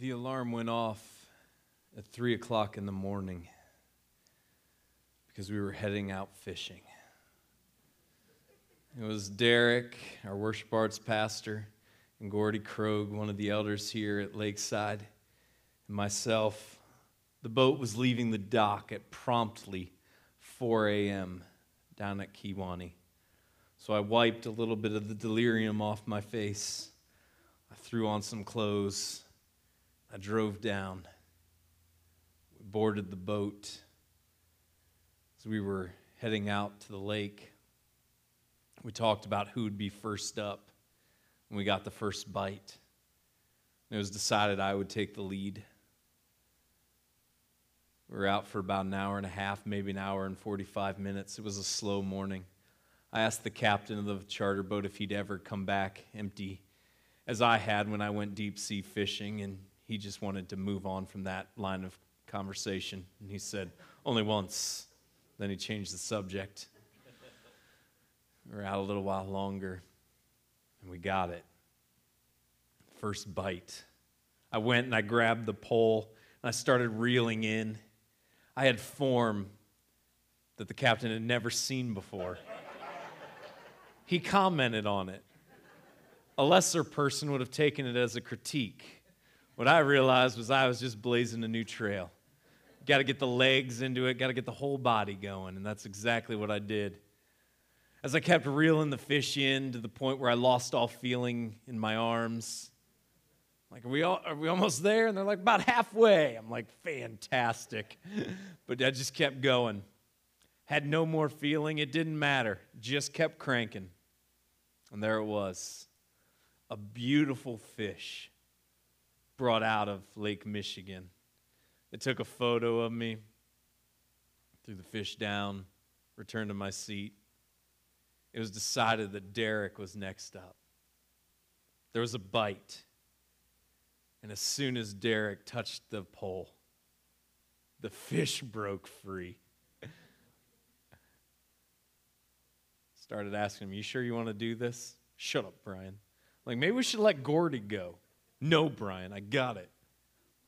The alarm went off at 3 o'clock in the morning because we were heading out fishing. It was Derek, our worship arts pastor, and Gordy Krogh, one of the elders here at Lakeside, and myself. The boat was leaving the dock at promptly 4 a.m. down at Kewaunee. So I wiped a little bit of the delirium off my face. I threw on some clothes I drove down. We boarded the boat as we were heading out to the lake. We talked about who would be first up when we got the first bite. It was decided I would take the lead. We were out for about an hour and a half, maybe an hour and 45 minutes. It was a slow morning. I asked the captain of the charter boat if he'd ever come back empty, as I had when I went deep sea fishing, and he just wanted to move on from that line of conversation. And he said, Only once. Then he changed the subject. We're out a little while longer, and we got it. First bite. I went and I grabbed the pole and I started reeling in. I had form that the captain had never seen before. he commented on it. A lesser person would have taken it as a critique. What I realized was I was just blazing a new trail. Got to get the legs into it, got to get the whole body going, and that's exactly what I did. As I kept reeling the fish in to the point where I lost all feeling in my arms, like, are we, all, are we almost there? And they're like, about halfway. I'm like, fantastic. but I just kept going. Had no more feeling. It didn't matter. Just kept cranking. And there it was a beautiful fish brought out of Lake Michigan. They took a photo of me, threw the fish down, returned to my seat. It was decided that Derek was next up. There was a bite. And as soon as Derek touched the pole, the fish broke free. Started asking him, You sure you want to do this? Shut up, Brian. Like, maybe we should let Gordy go. No, Brian, I got it.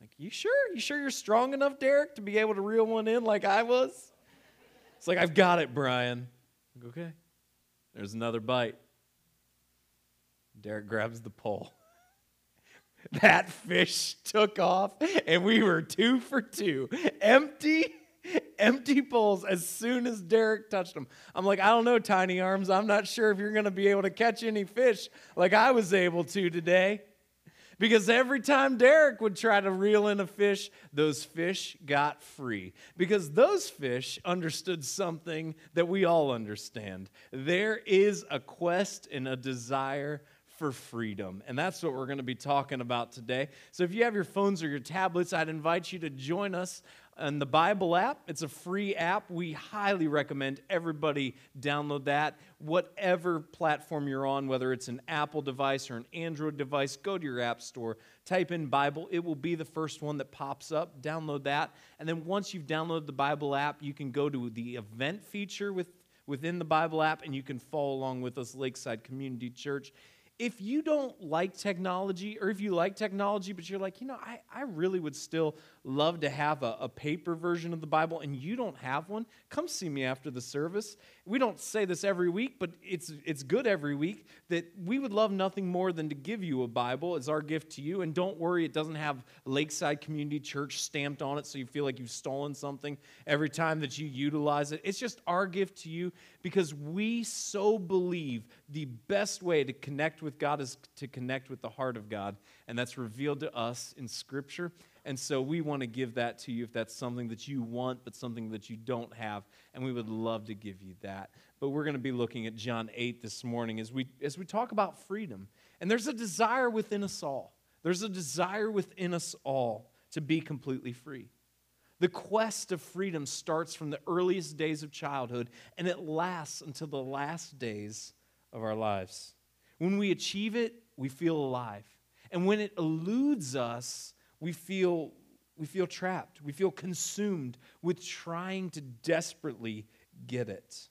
Like, you sure? You sure you're strong enough, Derek, to be able to reel one in like I was? It's like, I've got it, Brian. Like, okay. There's another bite. Derek grabs the pole. that fish took off, and we were two for two. Empty, empty poles as soon as Derek touched them. I'm like, I don't know, tiny arms. I'm not sure if you're going to be able to catch any fish like I was able to today. Because every time Derek would try to reel in a fish, those fish got free. Because those fish understood something that we all understand. There is a quest and a desire for freedom. And that's what we're going to be talking about today. So if you have your phones or your tablets, I'd invite you to join us and the Bible app. It's a free app. We highly recommend everybody download that. Whatever platform you're on, whether it's an Apple device or an Android device, go to your app store, type in Bible. It will be the first one that pops up. Download that. And then once you've downloaded the Bible app, you can go to the event feature with, within the Bible app and you can follow along with us, Lakeside Community Church if you don't like technology, or if you like technology, but you're like, you know, I, I really would still love to have a, a paper version of the Bible and you don't have one, come see me after the service. We don't say this every week, but it's, it's good every week that we would love nothing more than to give you a Bible as our gift to you. And don't worry, it doesn't have Lakeside Community Church stamped on it so you feel like you've stolen something every time that you utilize it. It's just our gift to you because we so believe the best way to connect with God is to connect with the heart of God, and that's revealed to us in Scripture. And so we want to give that to you if that's something that you want, but something that you don't have, and we would love to give you that. But we're going to be looking at John 8 this morning as we, as we talk about freedom. And there's a desire within us all. There's a desire within us all to be completely free. The quest of freedom starts from the earliest days of childhood and it lasts until the last days of our lives. When we achieve it, we feel alive. And when it eludes us, we feel, we feel trapped. We feel consumed with trying to desperately get it.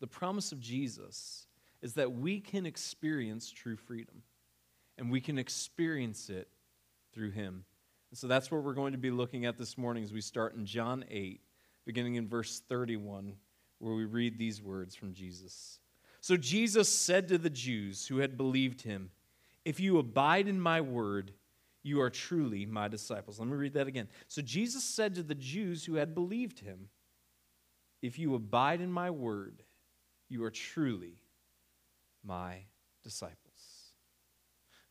The promise of Jesus is that we can experience true freedom, and we can experience it through him. And so that's what we're going to be looking at this morning as we start in John 8, beginning in verse 31, where we read these words from Jesus. So Jesus said to the Jews who had believed him, If you abide in my word, you are truly my disciples. Let me read that again. So Jesus said to the Jews who had believed him, If you abide in my word, you are truly my disciples.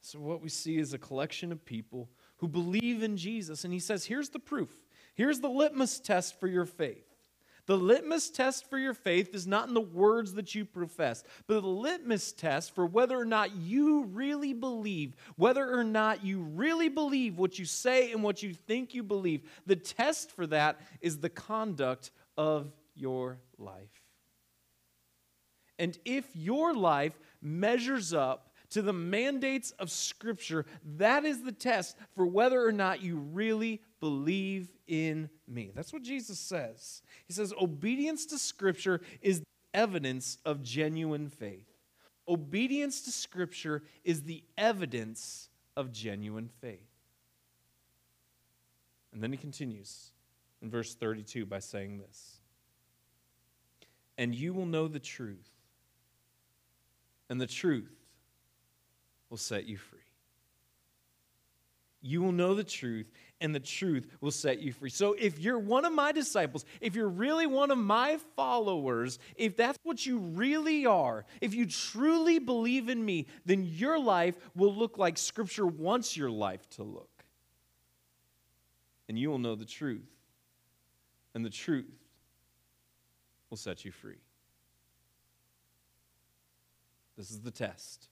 So, what we see is a collection of people who believe in Jesus. And he says, Here's the proof. Here's the litmus test for your faith. The litmus test for your faith is not in the words that you profess, but the litmus test for whether or not you really believe, whether or not you really believe what you say and what you think you believe. The test for that is the conduct of your life. And if your life measures up to the mandates of Scripture, that is the test for whether or not you really believe in me. That's what Jesus says. He says, obedience to Scripture is evidence of genuine faith. Obedience to Scripture is the evidence of genuine faith. And then he continues in verse 32 by saying this And you will know the truth, and the truth will set you free. You will know the truth, and the truth will set you free. So, if you're one of my disciples, if you're really one of my followers, if that's what you really are, if you truly believe in me, then your life will look like Scripture wants your life to look. And you will know the truth, and the truth will set you free. This is the test.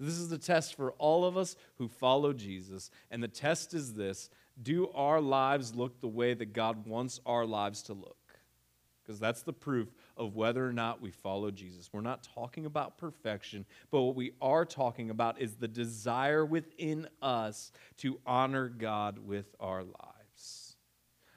This is the test for all of us who follow Jesus. And the test is this Do our lives look the way that God wants our lives to look? Because that's the proof of whether or not we follow Jesus. We're not talking about perfection, but what we are talking about is the desire within us to honor God with our lives.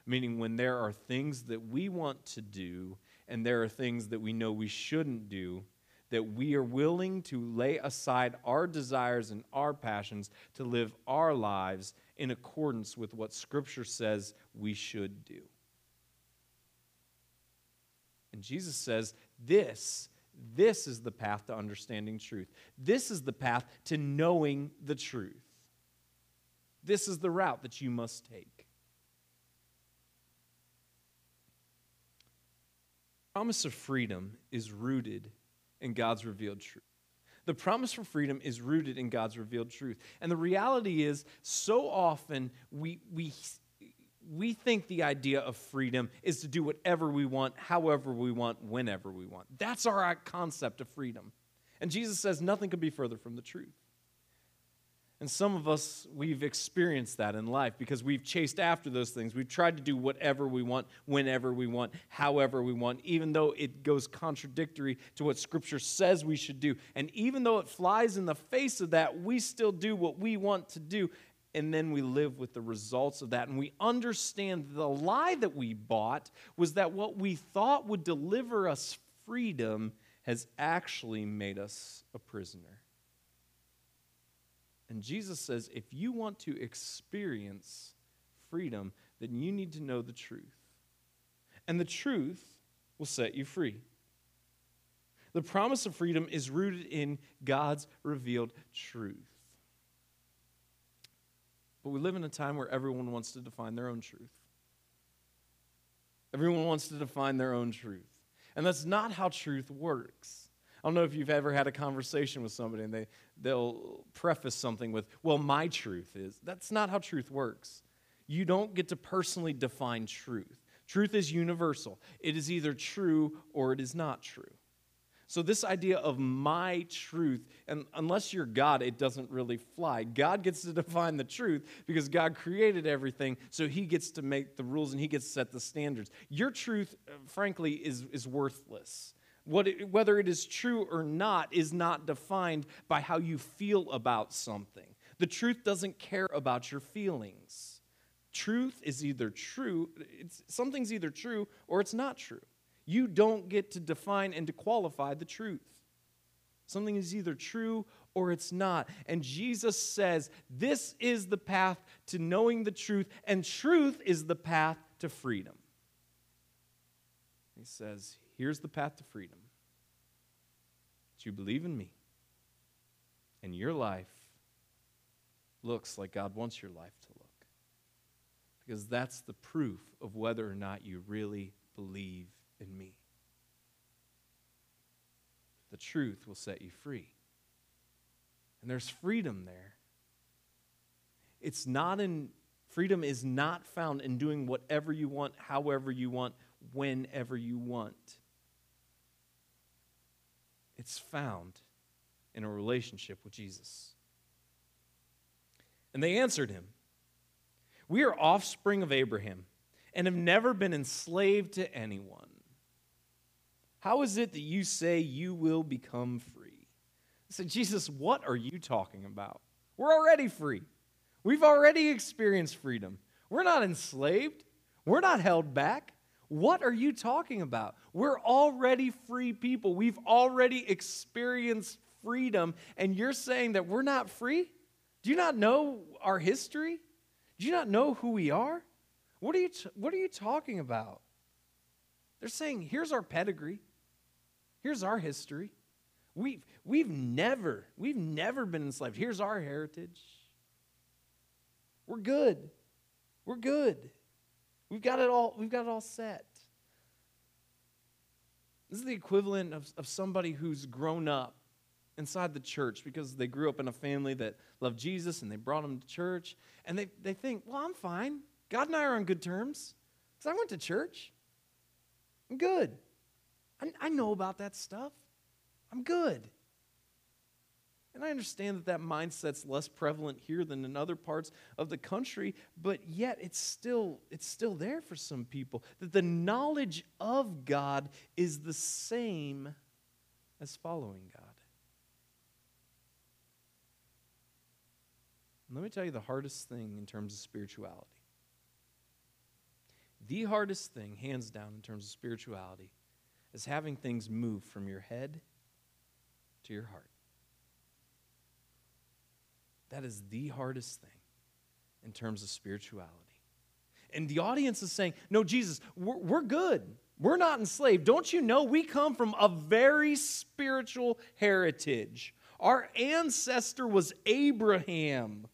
Meaning, when there are things that we want to do and there are things that we know we shouldn't do, that we are willing to lay aside our desires and our passions to live our lives in accordance with what Scripture says we should do. And Jesus says, This, this is the path to understanding truth. This is the path to knowing the truth. This is the route that you must take. Promise of freedom is rooted in God's revealed truth. The promise for freedom is rooted in God's revealed truth. And the reality is, so often we, we, we think the idea of freedom is to do whatever we want, however we want, whenever we want. That's our concept of freedom. And Jesus says nothing could be further from the truth. And some of us, we've experienced that in life because we've chased after those things. We've tried to do whatever we want, whenever we want, however we want, even though it goes contradictory to what Scripture says we should do. And even though it flies in the face of that, we still do what we want to do. And then we live with the results of that. And we understand the lie that we bought was that what we thought would deliver us freedom has actually made us a prisoner. And Jesus says, if you want to experience freedom, then you need to know the truth. And the truth will set you free. The promise of freedom is rooted in God's revealed truth. But we live in a time where everyone wants to define their own truth. Everyone wants to define their own truth. And that's not how truth works. I don't know if you've ever had a conversation with somebody and they, they'll preface something with, well, my truth is. That's not how truth works. You don't get to personally define truth. Truth is universal, it is either true or it is not true. So, this idea of my truth, and unless you're God, it doesn't really fly. God gets to define the truth because God created everything, so He gets to make the rules and He gets to set the standards. Your truth, uh, frankly, is, is worthless. It, whether it is true or not is not defined by how you feel about something. The truth doesn't care about your feelings. Truth is either true, something's either true or it's not true. You don't get to define and to qualify the truth. Something is either true or it's not. And Jesus says, This is the path to knowing the truth, and truth is the path to freedom. He says, Here's the path to freedom. That you believe in me, and your life looks like God wants your life to look. Because that's the proof of whether or not you really believe in me. The truth will set you free. And there's freedom there. It's not in, freedom is not found in doing whatever you want, however you want, whenever you want. It's found in a relationship with Jesus. And they answered him We are offspring of Abraham and have never been enslaved to anyone. How is it that you say you will become free? I said, Jesus, what are you talking about? We're already free. We've already experienced freedom. We're not enslaved. We're not held back. What are you talking about? We're already free people. We've already experienced freedom, and you're saying that we're not free? Do you not know our history? Do you not know who we are? What are you, t- what are you talking about? They're saying, here's our pedigree, here's our history. We've, we've never, we've never been enslaved. Here's our heritage. We're good. We're good. We've got it all, we've got it all set. This is the equivalent of, of somebody who's grown up inside the church because they grew up in a family that loved Jesus and they brought him to church. And they, they think, well, I'm fine. God and I are on good terms because I went to church. I'm good. I, I know about that stuff. I'm good. And I understand that that mindset's less prevalent here than in other parts of the country, but yet it's still it's still there for some people that the knowledge of God is the same as following God. And let me tell you the hardest thing in terms of spirituality. The hardest thing, hands down, in terms of spirituality, is having things move from your head to your heart. That is the hardest thing in terms of spirituality. And the audience is saying, No, Jesus, we're, we're good. We're not enslaved. Don't you know we come from a very spiritual heritage? Our ancestor was Abraham.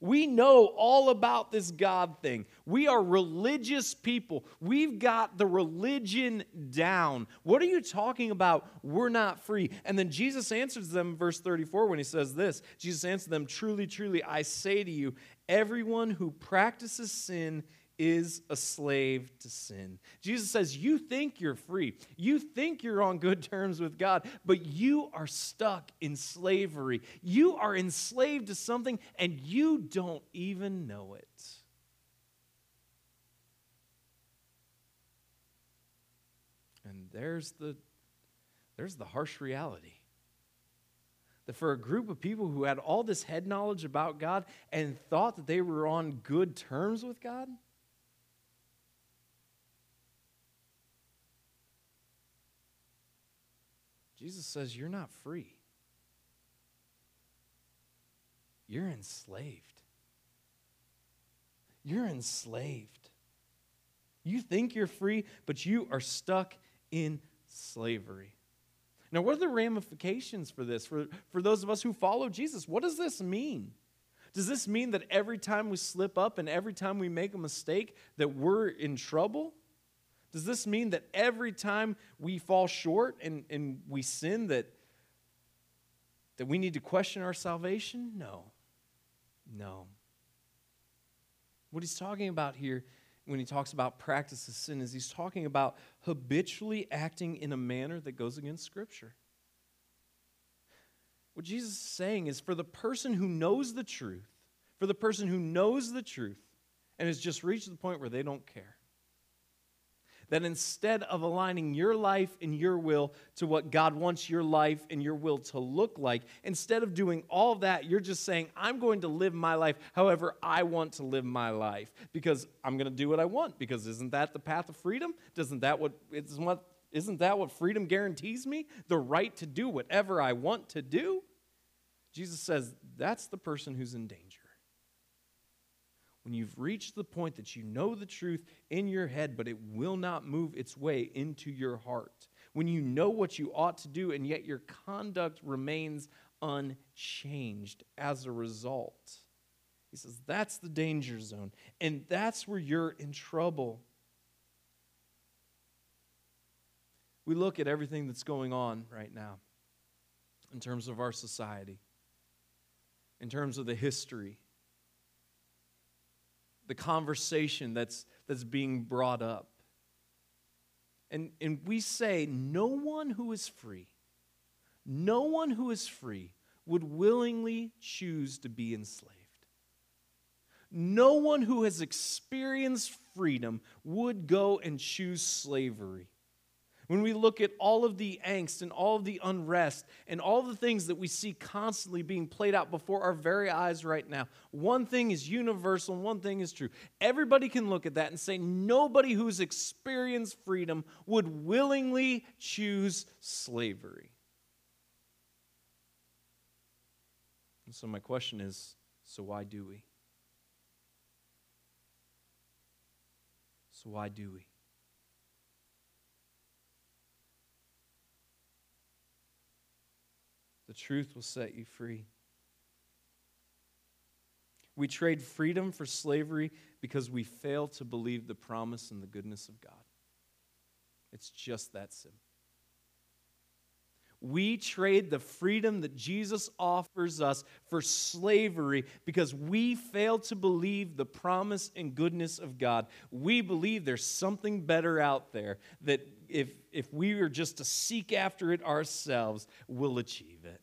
We know all about this God thing. We are religious people. We've got the religion down. What are you talking about? We're not free. And then Jesus answers them, verse 34, when he says this Jesus answered them, Truly, truly, I say to you, everyone who practices sin is a slave to sin. Jesus says, You think you're free. You think you're on good terms with God, but you are stuck in slavery. You are enslaved to something and you don't even know it. And there's the, there's the harsh reality that for a group of people who had all this head knowledge about God and thought that they were on good terms with God, Jesus says, You're not free. You're enslaved. You're enslaved. You think you're free, but you are stuck in slavery. Now, what are the ramifications for this? For, for those of us who follow Jesus, what does this mean? Does this mean that every time we slip up and every time we make a mistake that we're in trouble? Does this mean that every time we fall short and, and we sin that, that we need to question our salvation? No. No. What he's talking about here when he talks about practice of sin is he's talking about habitually acting in a manner that goes against Scripture. What Jesus is saying is for the person who knows the truth, for the person who knows the truth and has just reached the point where they don't care, that instead of aligning your life and your will to what God wants your life and your will to look like, instead of doing all that, you're just saying, I'm going to live my life however I want to live my life because I'm going to do what I want. Because isn't that the path of freedom? Doesn't that what, isn't what, isn't that what freedom guarantees me? The right to do whatever I want to do? Jesus says that's the person who's in danger. When you've reached the point that you know the truth in your head, but it will not move its way into your heart. When you know what you ought to do, and yet your conduct remains unchanged as a result. He says that's the danger zone, and that's where you're in trouble. We look at everything that's going on right now in terms of our society, in terms of the history, the conversation that's, that's being brought up. And, and we say, no one who is free, no one who is free would willingly choose to be enslaved. No one who has experienced freedom would go and choose slavery when we look at all of the angst and all of the unrest and all the things that we see constantly being played out before our very eyes right now, one thing is universal and one thing is true. Everybody can look at that and say nobody who's experienced freedom would willingly choose slavery. And so, my question is so why do we? So, why do we? The truth will set you free. We trade freedom for slavery because we fail to believe the promise and the goodness of God. It's just that simple. We trade the freedom that Jesus offers us for slavery because we fail to believe the promise and goodness of God. We believe there's something better out there that if, if we were just to seek after it ourselves, we'll achieve it.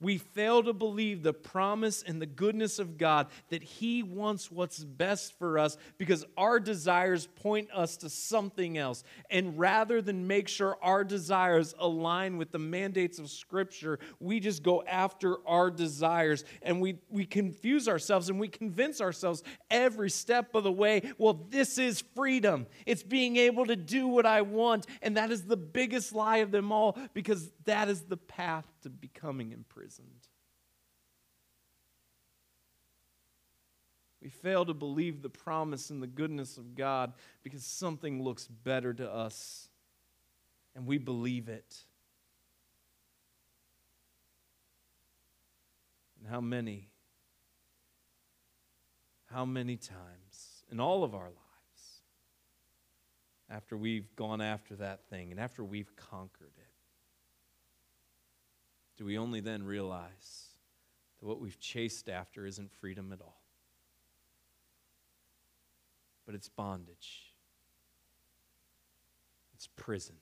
We fail to believe the promise and the goodness of God that He wants what's best for us because our desires point us to something else. And rather than make sure our desires align with the mandates of Scripture, we just go after our desires and we, we confuse ourselves and we convince ourselves every step of the way well, this is freedom. It's being able to do what I want. And that is the biggest lie of them all because that is the path to becoming imprisoned. We fail to believe the promise and the goodness of God because something looks better to us and we believe it. And how many, how many times in all of our lives, after we've gone after that thing and after we've conquered it, do we only then realize that what we've chased after isn't freedom at all, but it's bondage, it's prison,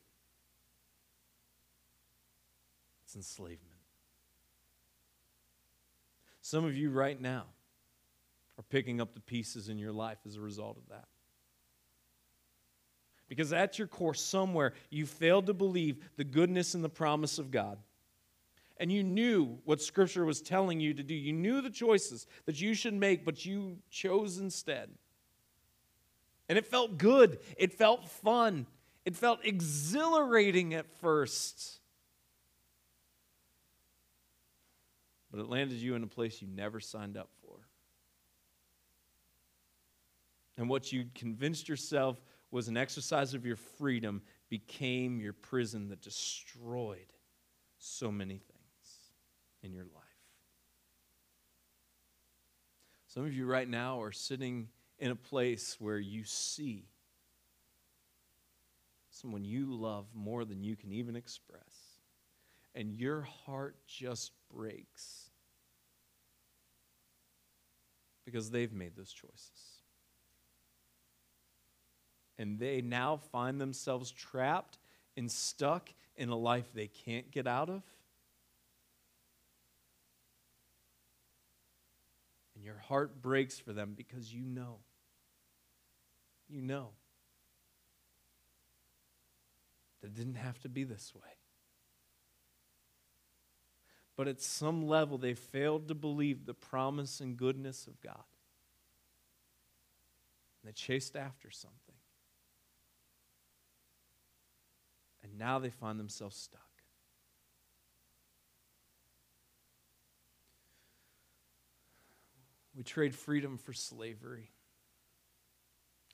it's enslavement. Some of you right now are picking up the pieces in your life as a result of that. Because at your core, somewhere, you failed to believe the goodness and the promise of God and you knew what Scripture was telling you to do. You knew the choices that you should make, but you chose instead. And it felt good, it felt fun, it felt exhilarating at first. But it landed you in a place you never signed up for. And what you convinced yourself was an exercise of your freedom became your prison that destroyed so many things in your life. Some of you right now are sitting in a place where you see someone you love more than you can even express, and your heart just breaks because they've made those choices. And they now find themselves trapped and stuck in a life they can't get out of And your heart breaks for them because you know. You know that it didn't have to be this way. But at some level, they failed to believe the promise and goodness of God. And they chased after something. And now they find themselves stuck. We trade freedom for slavery.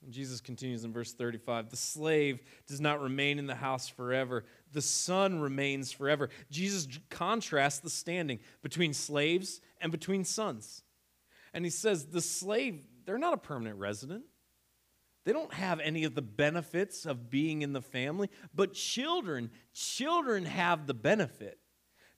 And Jesus continues in verse 35 The slave does not remain in the house forever, the son remains forever. Jesus contrasts the standing between slaves and between sons. And he says, The slave, they're not a permanent resident. They don't have any of the benefits of being in the family, but children, children have the benefit.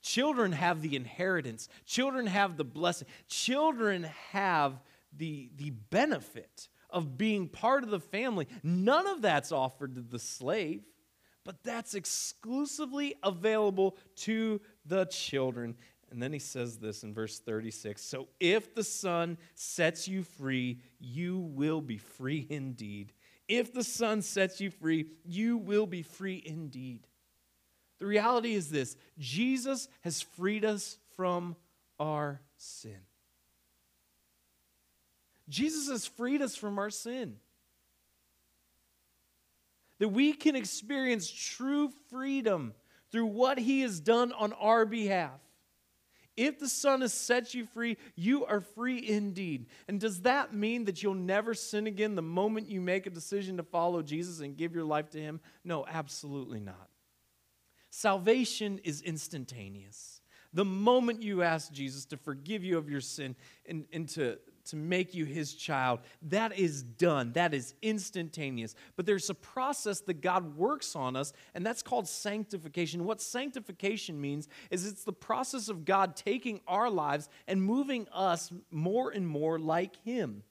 Children have the inheritance. Children have the blessing. Children have the, the benefit of being part of the family. None of that's offered to the slave, but that's exclusively available to the children. And then he says this in verse 36 So if the Son sets you free, you will be free indeed. If the Son sets you free, you will be free indeed. The reality is this Jesus has freed us from our sin. Jesus has freed us from our sin. That we can experience true freedom through what he has done on our behalf. If the Son has set you free, you are free indeed. And does that mean that you'll never sin again the moment you make a decision to follow Jesus and give your life to Him? No, absolutely not. Salvation is instantaneous. The moment you ask Jesus to forgive you of your sin and, and to to make you his child. That is done, that is instantaneous. But there's a process that God works on us, and that's called sanctification. What sanctification means is it's the process of God taking our lives and moving us more and more like him.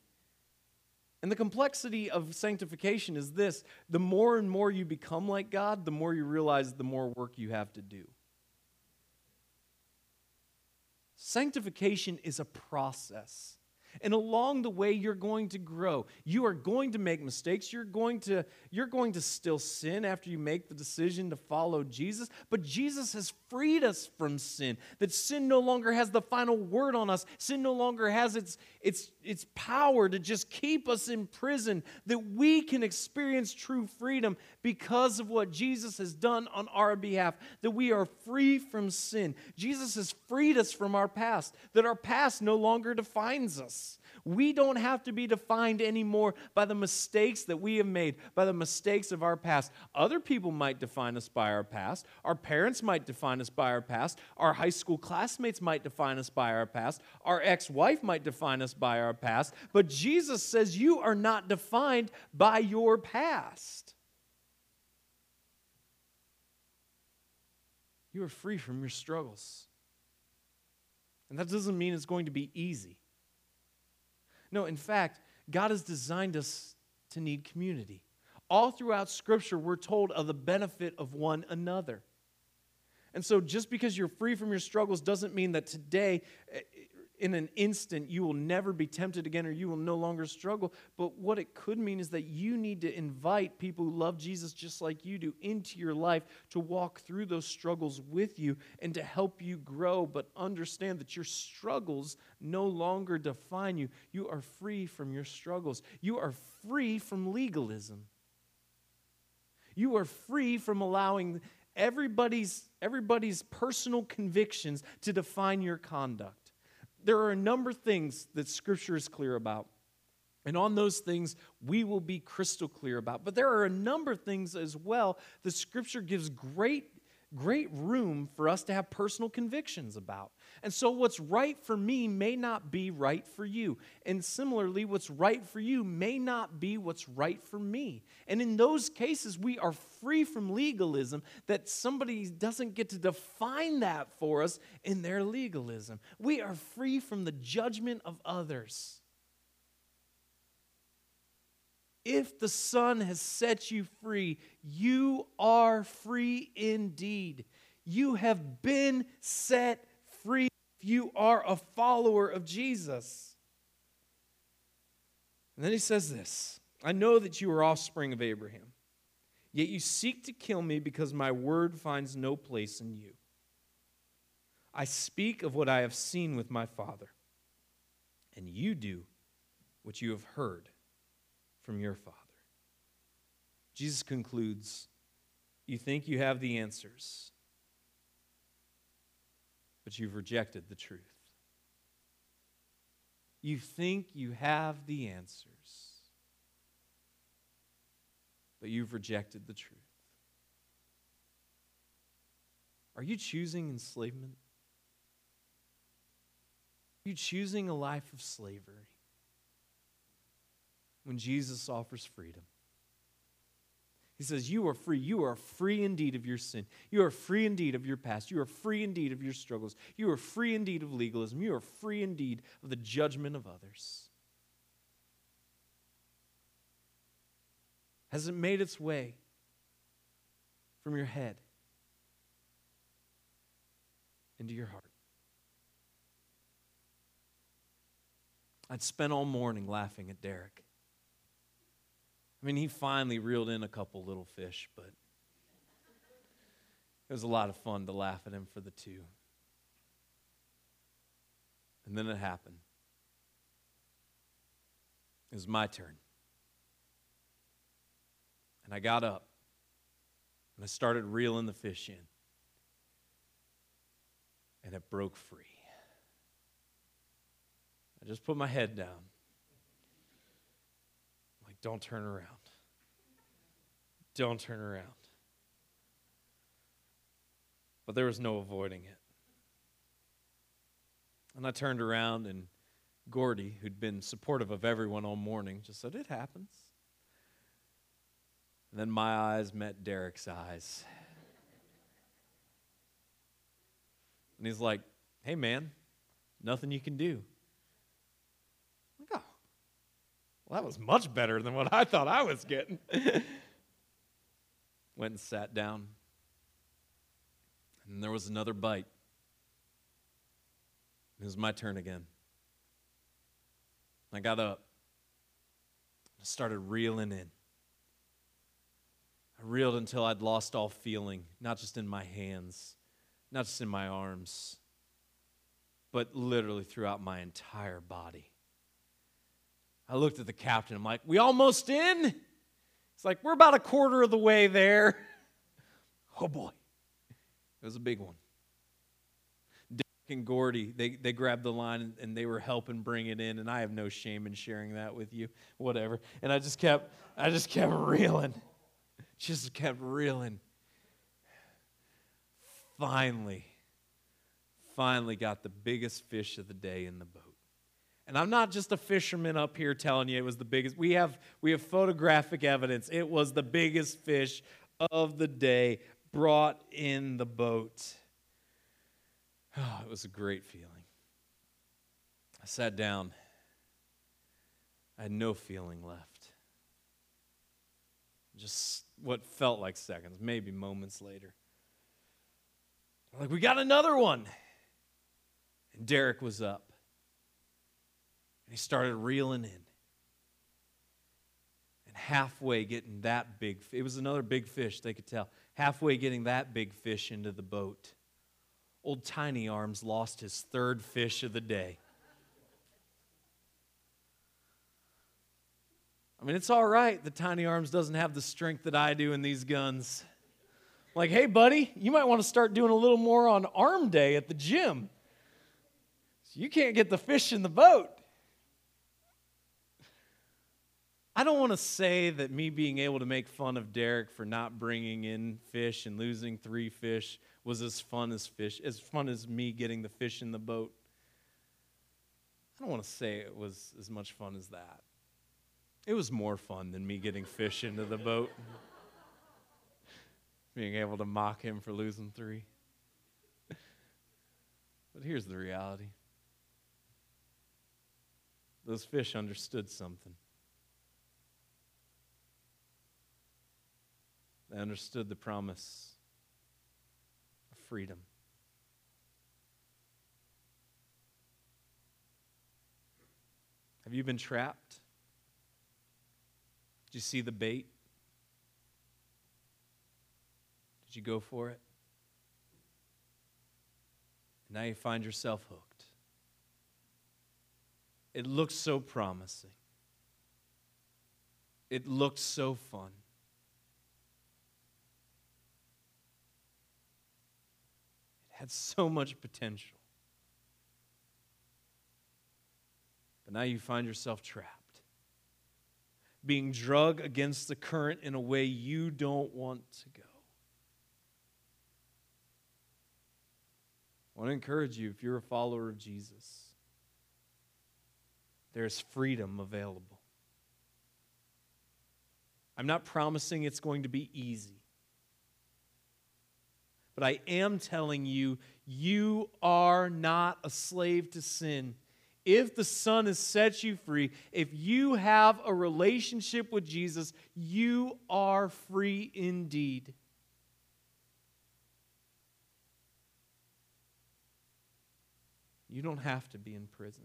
And the complexity of sanctification is this the more and more you become like God, the more you realize the more work you have to do. Sanctification is a process. And along the way, you're going to grow. You are going to make mistakes. You're going to, you're going to still sin after you make the decision to follow Jesus. But Jesus has freed us from sin, that sin no longer has the final word on us. Sin no longer has its, its, its power to just keep us in prison, that we can experience true freedom because of what Jesus has done on our behalf, that we are free from sin. Jesus has freed us from our past, that our past no longer defines us. We don't have to be defined anymore by the mistakes that we have made, by the mistakes of our past. Other people might define us by our past. Our parents might define us by our past. Our high school classmates might define us by our past. Our ex wife might define us by our past. But Jesus says you are not defined by your past. You are free from your struggles. And that doesn't mean it's going to be easy. No, in fact, God has designed us to need community. All throughout Scripture, we're told of the benefit of one another. And so, just because you're free from your struggles doesn't mean that today eh, in an instant you will never be tempted again or you will no longer struggle. But what it could mean is that you need to invite people who love Jesus just like you do into your life to walk through those struggles with you and to help you grow. But understand that your struggles no longer define you. You are free from your struggles, you are free from legalism. You are free from allowing everybody's, everybody's personal convictions to define your conduct there are a number of things that Scripture is clear about. And on those things, we will be crystal clear about. But there are a number of things as well that Scripture gives great, great room for us to have personal convictions about. And so, what's right for me may not be right for you. And similarly, what's right for you may not be what's right for me. And in those cases, we are free from legalism, that somebody doesn't get to define that for us in their legalism. We are free from the judgment of others. If the Son has set you free, you are free indeed. You have been set free you are a follower of Jesus. And then he says this I know that you are offspring of Abraham, yet you seek to kill me because my word finds no place in you. I speak of what I have seen with my father, and you do what you have heard from your father. Jesus concludes You think you have the answers but you've rejected the truth. You think you have the answers, but you've rejected the truth. Are you choosing enslavement? Are you choosing a life of slavery when Jesus offers freedom? He says, You are free. You are free indeed of your sin. You are free indeed of your past. You are free indeed of your struggles. You are free indeed of legalism. You are free indeed of the judgment of others. Has it made its way from your head into your heart? I'd spent all morning laughing at Derek. I mean, he finally reeled in a couple little fish, but it was a lot of fun to laugh at him for the two. And then it happened. It was my turn. And I got up and I started reeling the fish in. And it broke free. I just put my head down. Don't turn around. Don't turn around. But there was no avoiding it. And I turned around, and Gordy, who'd been supportive of everyone all morning, just said, It happens. And then my eyes met Derek's eyes. And he's like, Hey, man, nothing you can do. I'm like, oh, well, that was much better than what I thought I was getting. Went and sat down. And there was another bite. It was my turn again. I got up. I started reeling in. I reeled until I'd lost all feeling, not just in my hands, not just in my arms, but literally throughout my entire body. I looked at the captain. I'm like, we almost in? It's like, we're about a quarter of the way there. Oh boy. It was a big one. Dick and Gordy, they, they grabbed the line and, they were helping bring it in, and I have no shame in sharing that with you. Whatever. And I just kept, I just kept reeling. Just kept reeling. Finally, finally got the biggest fish of the day in the boat. And I'm not just a fisherman up here telling you it was the biggest. We have, we have photographic evidence. It was the biggest fish of the day brought in the boat. Oh, it was a great feeling. I sat down. I had no feeling left. Just what felt like seconds, maybe moments later. Like, we got another one. And Derek was up. And he started reeling in. And halfway getting that big, it was another big fish, they could tell. Halfway getting that big fish into the boat, old Tiny Arms lost his third fish of the day. I mean, it's all right that Tiny Arms doesn't have the strength that I do in these guns. Like, hey, buddy, you might want to start doing a little more on arm day at the gym. So you can't get the fish in the boat. I don't want to say that me being able to make fun of Derek for not bringing in fish and losing three fish was as fun as fish, as fun as me getting the fish in the boat. I don't want to say it was as much fun as that. It was more fun than me getting fish into the boat. Being able to mock him for losing three. but here's the reality those fish understood something. They understood the promise of freedom. Have you been trapped? Did you see the bait? Did you go for it? And now you find yourself hooked. It looks so promising. It looks so fun. Had so much potential. But now you find yourself trapped, being drug against the current in a way you don't want to go. I want to encourage you if you're a follower of Jesus, there's freedom available. I'm not promising it's going to be easy. But I am telling you, you are not a slave to sin. If the Son has set you free, if you have a relationship with Jesus, you are free indeed. You don't have to be in prison.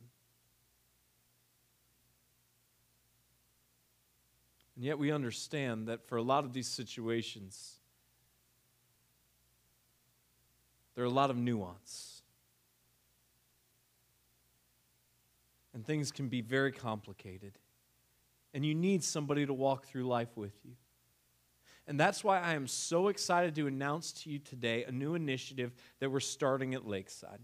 And yet we understand that for a lot of these situations, there are a lot of nuance. And things can be very complicated. And you need somebody to walk through life with you. And that's why I am so excited to announce to you today a new initiative that we're starting at Lakeside.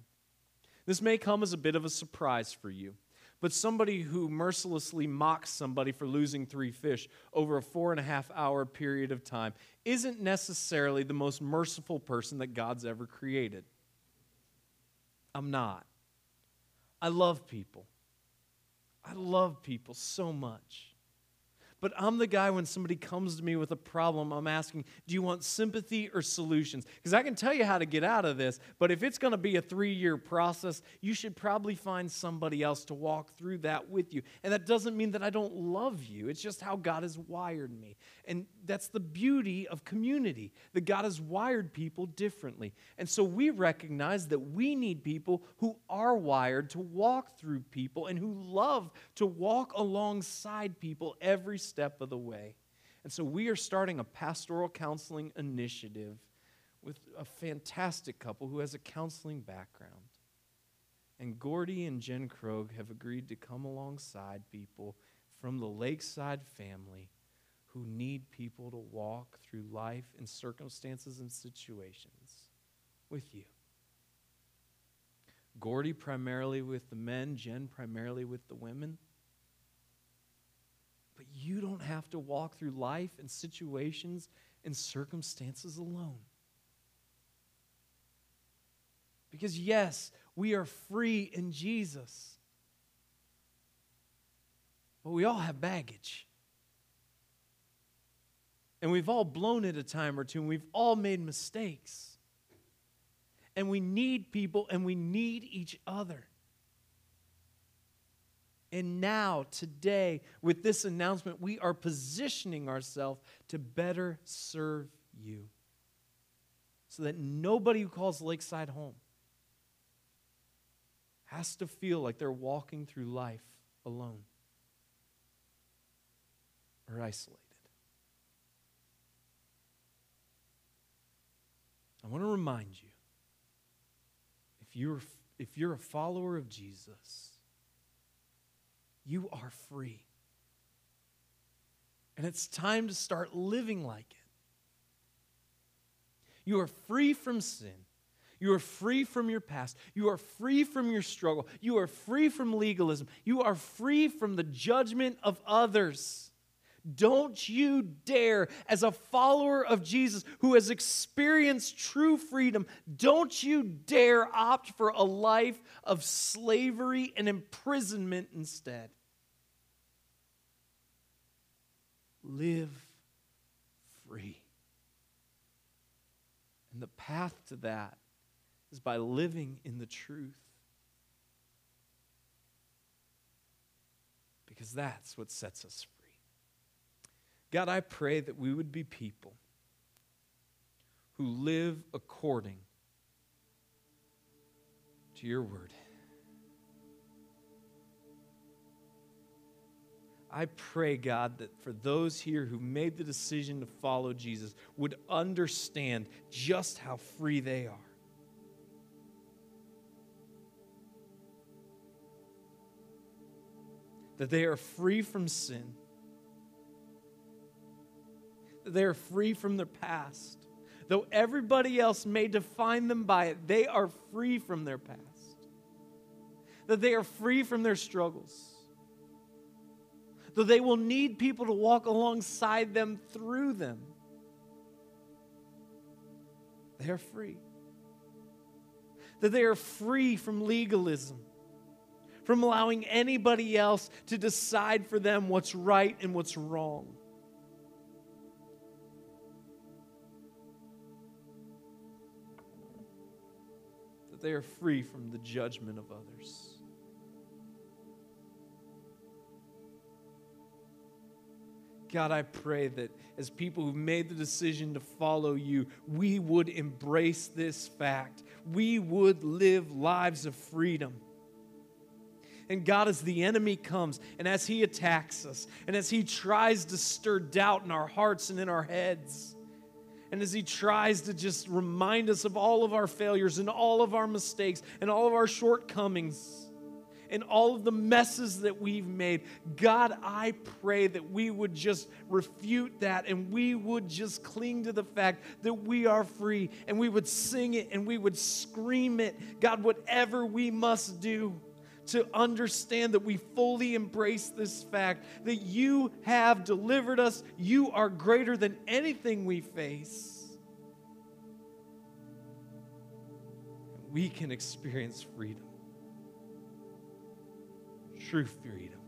This may come as a bit of a surprise for you, but somebody who mercilessly mocks somebody for losing three fish over a four and a half hour period of time isn't necessarily the most merciful person that God's ever created. I'm not. I love people. I love people so much. But I'm the guy when somebody comes to me with a problem, I'm asking, do you want sympathy or solutions? Because I can tell you how to get out of this, but if it's going to be a three year process, you should probably find somebody else to walk through that with you. And that doesn't mean that I don't love you, it's just how God has wired me. And that's the beauty of community, that God has wired people differently. And so we recognize that we need people who are wired to walk through people and who love to walk alongside people every step of the way. And so we are starting a pastoral counseling initiative with a fantastic couple who has a counseling background. And Gordy and Jen Krogh have agreed to come alongside people from the Lakeside family who need people to walk through life and circumstances and situations with you. Gordy primarily with the men, Jen primarily with the women. You don't have to walk through life and situations and circumstances alone. Because, yes, we are free in Jesus. But we all have baggage. And we've all blown it a time or two, and we've all made mistakes. And we need people, and we need each other. And now, today, with this announcement, we are positioning ourselves to better serve you so that nobody who calls Lakeside home has to feel like they're walking through life alone or isolated. I want to remind you if you're, if you're a follower of Jesus, you are free. And it's time to start living like it. You are free from sin. You are free from your past. You are free from your struggle. You are free from legalism. You are free from the judgment of others. Don't you dare, as a follower of Jesus who has experienced true freedom, don't you dare opt for a life of slavery and imprisonment instead. Live free. And the path to that is by living in the truth. Because that's what sets us free. God, I pray that we would be people who live according to your word. I pray, God, that for those here who made the decision to follow Jesus would understand just how free they are. That they are free from sin they are free from their past. Though everybody else may define them by it, they are free from their past. That they are free from their struggles. though they will need people to walk alongside them through them, they are free. That they are free from legalism, from allowing anybody else to decide for them what's right and what's wrong. They are free from the judgment of others. God, I pray that as people who've made the decision to follow you, we would embrace this fact. We would live lives of freedom. And God, as the enemy comes and as he attacks us, and as he tries to stir doubt in our hearts and in our heads, and as he tries to just remind us of all of our failures and all of our mistakes and all of our shortcomings, and all of the messes that we've made. God, I pray that we would just refute that and we would just cling to the fact that we are free and we would sing it and we would scream it. God, whatever we must do to understand that we fully embrace this fact that you have delivered us, you are greater than anything we face. We can experience freedom true freedom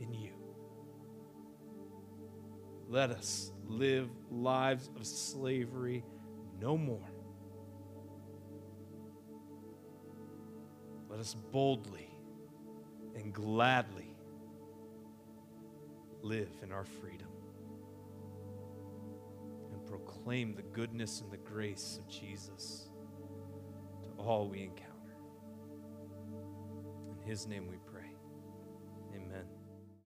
in you. Let us live lives of slavery no more. Let us boldly and gladly live in our freedom and proclaim the goodness and the grace of Jesus to all we encounter In his name we pray.